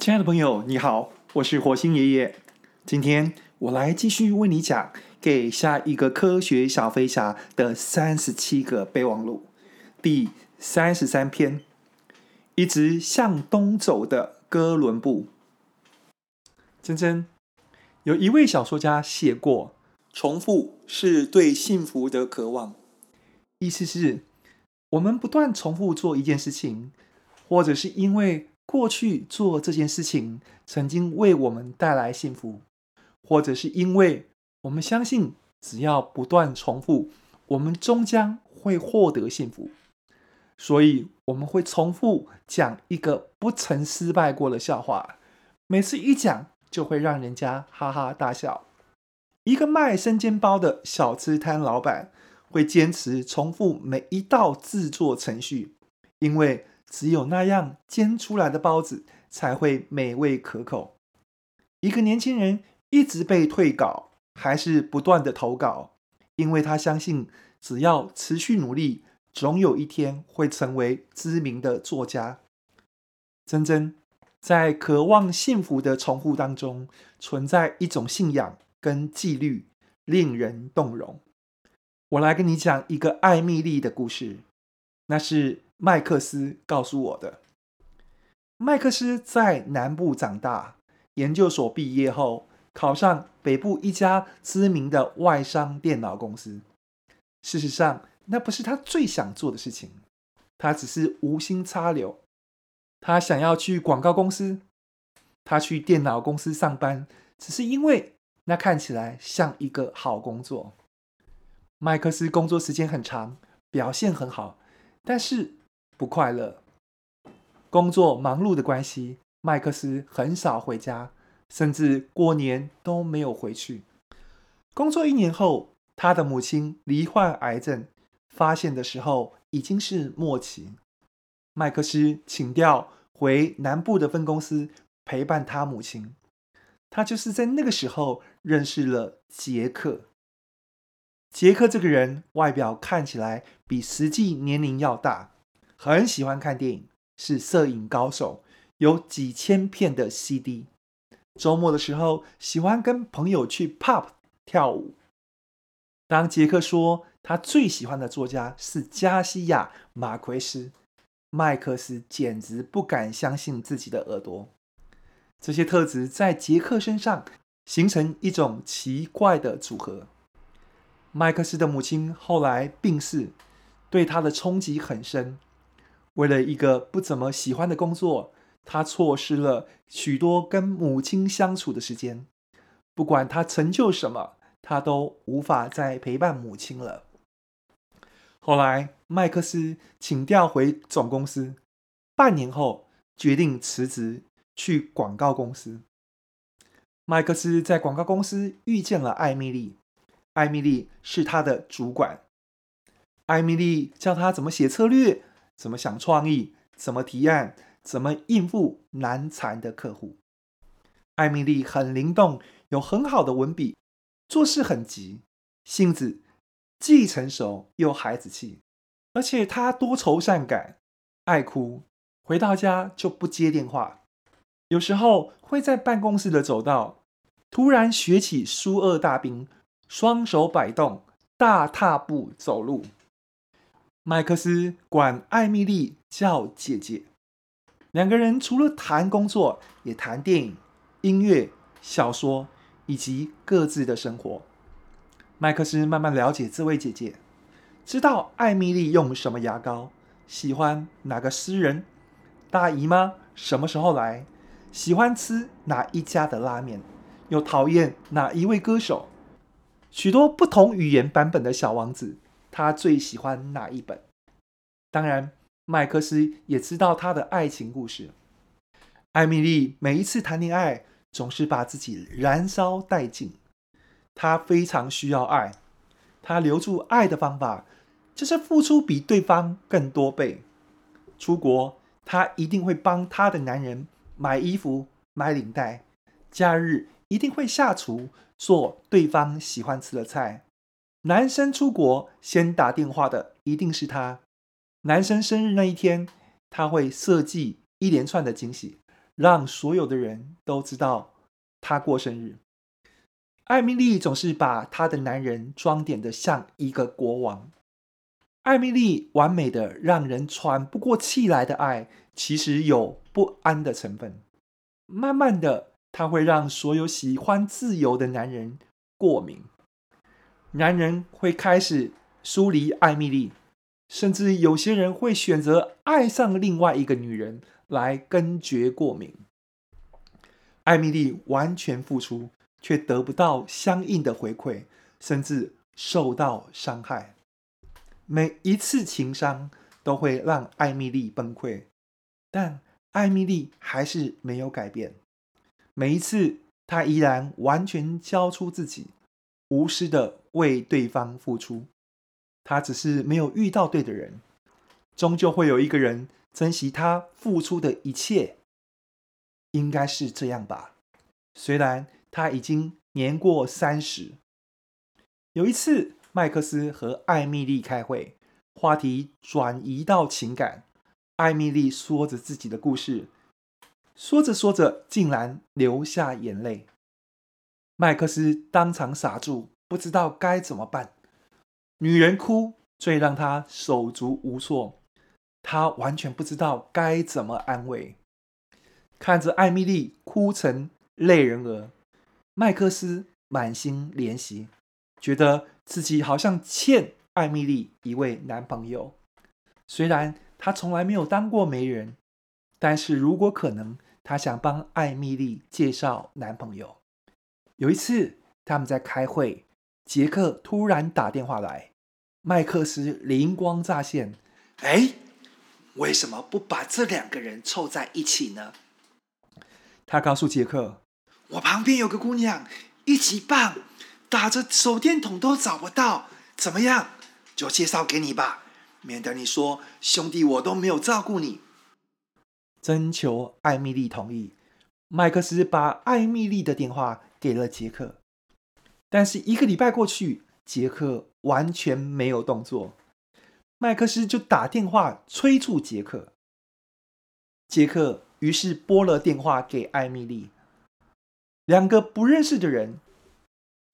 亲爱的朋友，你好，我是火星爷爷。今天我来继续为你讲《给下一个科学小飞侠的三十七个备忘录》第三十三篇：一直向东走的哥伦布。珍珍，有一位小说家写过：“重复是对幸福的渴望。”意思是，我们不断重复做一件事情，或者是因为。过去做这件事情曾经为我们带来幸福，或者是因为我们相信，只要不断重复，我们终将会获得幸福。所以我们会重复讲一个不曾失败过的笑话，每次一讲就会让人家哈哈大笑。一个卖生煎包的小吃摊老板会坚持重复每一道制作程序，因为。只有那样煎出来的包子才会美味可口。一个年轻人一直被退稿，还是不断的投稿，因为他相信只要持续努力，总有一天会成为知名的作家。珍珍，在渴望幸福的重复当中，存在一种信仰跟纪律，令人动容。我来跟你讲一个艾蜜莉的故事，那是。麦克斯告诉我的。麦克斯在南部长大，研究所毕业后考上北部一家知名的外商电脑公司。事实上，那不是他最想做的事情，他只是无心插柳。他想要去广告公司，他去电脑公司上班，只是因为那看起来像一个好工作。麦克斯工作时间很长，表现很好，但是。不快乐，工作忙碌的关系，麦克斯很少回家，甚至过年都没有回去。工作一年后，他的母亲罹患癌症，发现的时候已经是末期。麦克斯请调回南部的分公司陪伴他母亲。他就是在那个时候认识了杰克。杰克这个人外表看起来比实际年龄要大。很喜欢看电影，是摄影高手，有几千片的 CD。周末的时候，喜欢跟朋友去 pub 跳舞。当杰克说他最喜欢的作家是加西亚·马奎斯，麦克斯简直不敢相信自己的耳朵。这些特质在杰克身上形成一种奇怪的组合。麦克斯的母亲后来病逝，对他的冲击很深。为了一个不怎么喜欢的工作，他错失了许多跟母亲相处的时间。不管他成就什么，他都无法再陪伴母亲了。后来，麦克斯请调回总公司，半年后决定辞职去广告公司。麦克斯在广告公司遇见了艾米莉，艾米丽是他的主管。艾米丽教他怎么写策略。怎么想创意？怎么提案？怎么应付难缠的客户？艾米丽很灵动，有很好的文笔，做事很急，性子既成熟又孩子气，而且她多愁善感，爱哭，回到家就不接电话，有时候会在办公室的走道突然学起苏二大兵，双手摆动，大踏步走路。麦克斯管艾米莉叫姐姐，两个人除了谈工作，也谈电影、音乐、小说以及各自的生活。麦克斯慢慢了解这位姐姐，知道艾米莉用什么牙膏，喜欢哪个诗人，大姨妈什么时候来，喜欢吃哪一家的拉面，又讨厌哪一位歌手，许多不同语言版本的小王子。他最喜欢哪一本？当然，麦克斯也知道他的爱情故事。艾米丽每一次谈恋爱，总是把自己燃烧殆尽。她非常需要爱，她留住爱的方法就是付出比对方更多倍。出国，她一定会帮她的男人买衣服、买领带；假日一定会下厨做对方喜欢吃的菜。男生出国先打电话的一定是他。男生生日那一天，他会设计一连串的惊喜，让所有的人都知道他过生日。艾米丽总是把她的男人装点的像一个国王。艾米丽完美的让人喘不过气来的爱，其实有不安的成分。慢慢的，她会让所有喜欢自由的男人过敏。男人会开始疏离艾米莉，甚至有些人会选择爱上另外一个女人来根绝过敏。艾米莉完全付出。却得不到相应的回馈，甚至受到伤害。每一次情伤都会让艾米莉崩溃，但艾米莉还是没有改变。每一次，他依然完全交出自己，无私的为对方付出。他只是没有遇到对的人，终究会有一个人珍惜他付出的一切。应该是这样吧？虽然。他已经年过三十。有一次，麦克斯和艾米丽开会，话题转移到情感。艾米丽说着自己的故事，说着说着，竟然流下眼泪。麦克斯当场傻住，不知道该怎么办。女人哭最让他手足无措，他完全不知道该怎么安慰。看着艾米丽哭成泪人儿。麦克斯满心怜惜，觉得自己好像欠艾米丽一位男朋友。虽然他从来没有当过媒人，但是如果可能，他想帮艾米丽介绍男朋友。有一次，他们在开会，杰克突然打电话来，麦克斯灵光乍现：“哎，为什么不把这两个人凑在一起呢？”他告诉杰克。我旁边有个姑娘，一级棒，打着手电筒都找不到，怎么样？就介绍给你吧，免得你说兄弟我都没有照顾你。征求艾米丽同意，麦克斯把艾米丽的电话给了杰克，但是一个礼拜过去，杰克完全没有动作，麦克斯就打电话催促杰克，杰克于是拨了电话给艾米丽。两个不认识的人，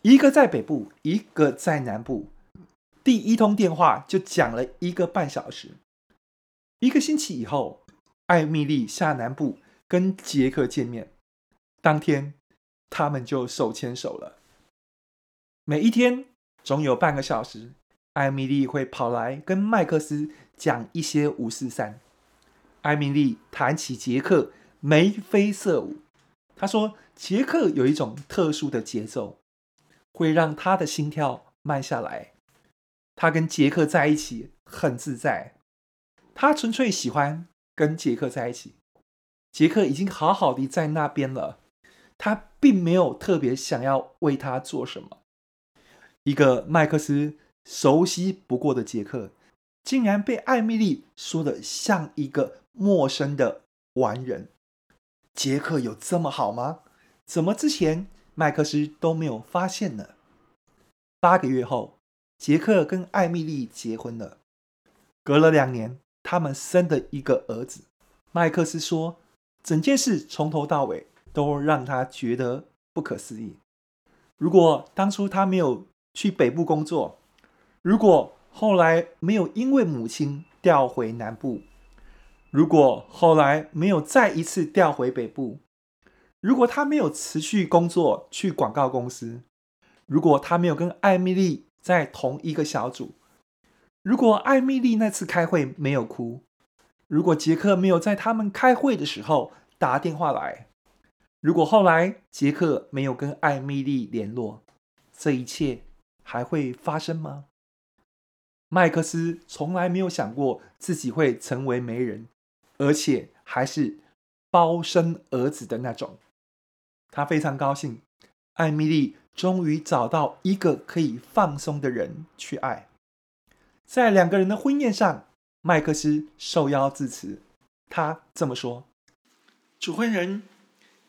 一个在北部，一个在南部。第一通电话就讲了一个半小时。一个星期以后，艾米丽下南部跟杰克见面，当天他们就手牵手了。每一天总有半个小时，艾米丽会跑来跟麦克斯讲一些五四三。艾米丽谈起杰克，眉飞色舞。他说：“杰克有一种特殊的节奏，会让他的心跳慢下来。他跟杰克在一起很自在，他纯粹喜欢跟杰克在一起。杰克已经好好的在那边了，他并没有特别想要为他做什么。一个麦克斯熟悉不过的杰克，竟然被艾米丽说的像一个陌生的完人。”杰克有这么好吗？怎么之前麦克斯都没有发现呢？八个月后，杰克跟艾米丽结婚了。隔了两年，他们生的一个儿子。麦克斯说，整件事从头到尾都让他觉得不可思议。如果当初他没有去北部工作，如果后来没有因为母亲调回南部，如果后来没有再一次调回北部，如果他没有持续工作去广告公司，如果他没有跟艾米莉在同一个小组，如果艾米丽那次开会没有哭，如果杰克没有在他们开会的时候打电话来，如果后来杰克没有跟艾米丽联络，这一切还会发生吗？麦克斯从来没有想过自己会成为媒人。而且还是包生儿子的那种，他非常高兴，艾米丽终于找到一个可以放松的人去爱。在两个人的婚宴上，麦克斯受邀致辞，他这么说：“主婚人、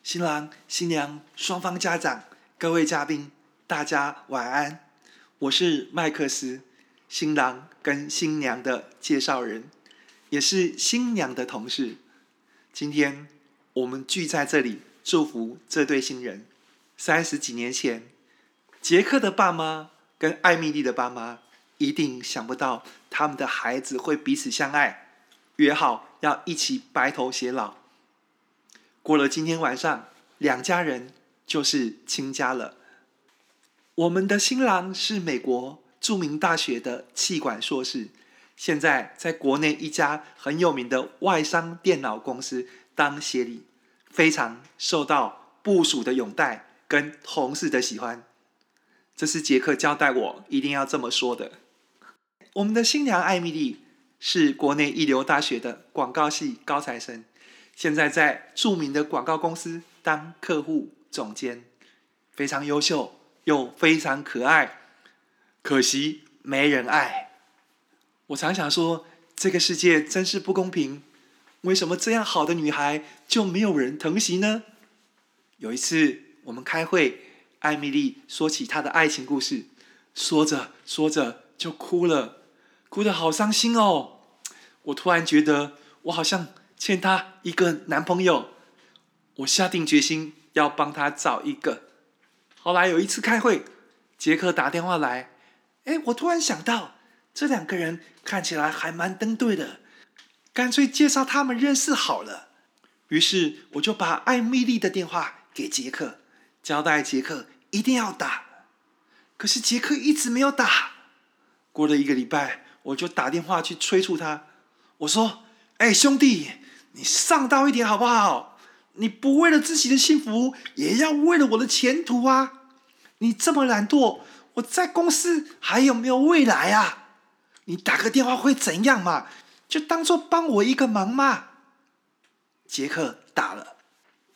新郎、新娘、双方家长、各位嘉宾，大家晚安。我是麦克斯，新郎跟新娘的介绍人。”也是新娘的同事。今天我们聚在这里祝福这对新人。三十几年前，杰克的爸妈跟艾米丽的爸妈一定想不到他们的孩子会彼此相爱，约好要一起白头偕老。过了今天晚上，两家人就是亲家了。我们的新郎是美国著名大学的气管硕士，现在在国内一家很有名的外商电脑公司当协理，非常受到部属的拥戴。跟同事的喜欢，这是杰克交代我一定要这么说的。我们的新娘艾米莉是国内一流大学的广告系高材生，现在在著名的广告公司当客户总监，非常优秀又非常可爱，可惜没人爱。我常想说，这个世界真是不公平，为什么这样好的女孩就没有人疼惜呢？有一次。我们开会，艾米莉说起她的爱情故事，说着说着就哭了，哭得好伤心哦。我突然觉得我好像欠她一个男朋友，我下定决心要帮她找一个。后来有一次开会，杰克打电话来，哎，我突然想到这两个人看起来还蛮登对的，干脆介绍他们认识好了。于是我就把艾米莉的电话给杰克。交代杰克一定要打，可是杰克一直没有打。过了一个礼拜，我就打电话去催促他。我说：“哎，兄弟，你上道一点好不好？你不为了自己的幸福，也要为了我的前途啊！你这么懒惰，我在公司还有没有未来啊？你打个电话会怎样嘛？就当做帮我一个忙嘛。”杰克打了，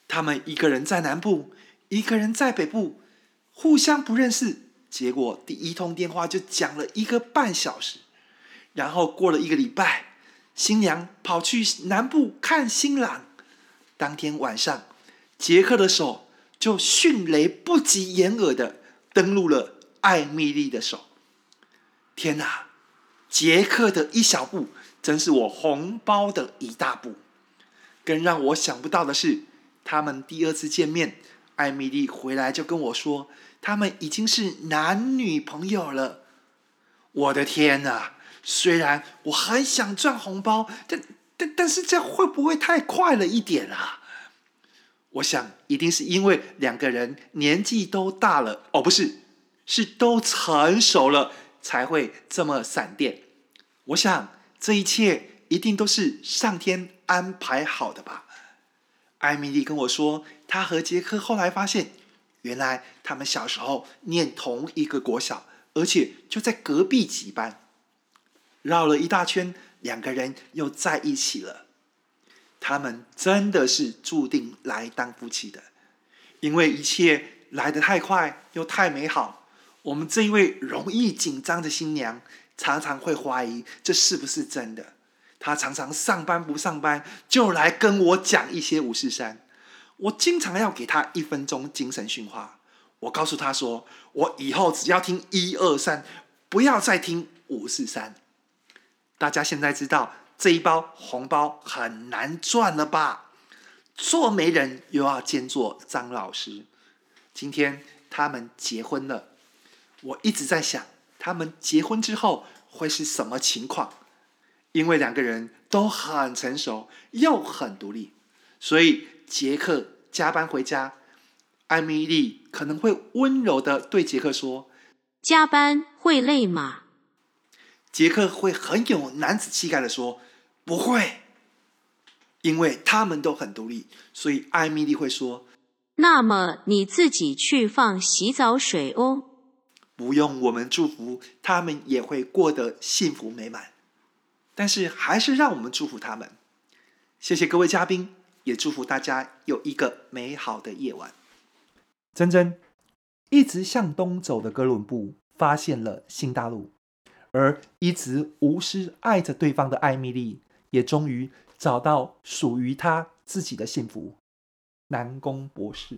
他们一个人在南部。一个人在北部，互相不认识，结果第一通电话就讲了一个半小时，然后过了一个礼拜，新娘跑去南部看新郎，当天晚上，杰克的手就迅雷不及掩耳的登录了艾米莉的手。天哪，杰克的一小步，真是我红包的一大步。更让我想不到的是，他们第二次见面。艾米莉回来就跟我说，他们已经是男女朋友了。我的天哪！虽然我很想赚红包，但但但是这会不会太快了一点啊？我想一定是因为两个人年纪都大了，哦，不是，是都成熟了，才会这么闪电。我想这一切一定都是上天安排好的吧。艾米丽跟我说，她和杰克后来发现，原来他们小时候念同一个国小，而且就在隔壁几班。绕了一大圈，两个人又在一起了。他们真的是注定来当夫妻的，因为一切来得太快又太美好。我们这一位容易紧张的新娘，常常会怀疑这是不是真的。她常常上班不上班，就来跟我讲一些五四三。我经常要给她一分钟精神训话。我告诉她说：“我以后只要听一二三，不要再听五四三。”大家现在知道这一包红包很难赚了吧？做媒人又要兼做张老师。今天他们结婚了，我一直在想，他们结婚之后会是什么情况？因为两个人都很成熟，又很独立，所以杰克加班回家，艾米莉可能会温柔地对杰克说：“加班会累吗？”杰克会很有男子气概地说：“不会。”因为他们都很独立，所以艾米丽会说：“那么你自己去放洗澡水哦。”不用我们祝福，他们也会过得幸福美满。但是还是让我们祝福他们。谢谢各位嘉宾，也祝福大家有一个美好的夜晚。珍珍一直向东走的哥伦布发现了新大陆，而一直无私爱着对方的艾米丽也终于找到属于她自己的幸福。南宫博士。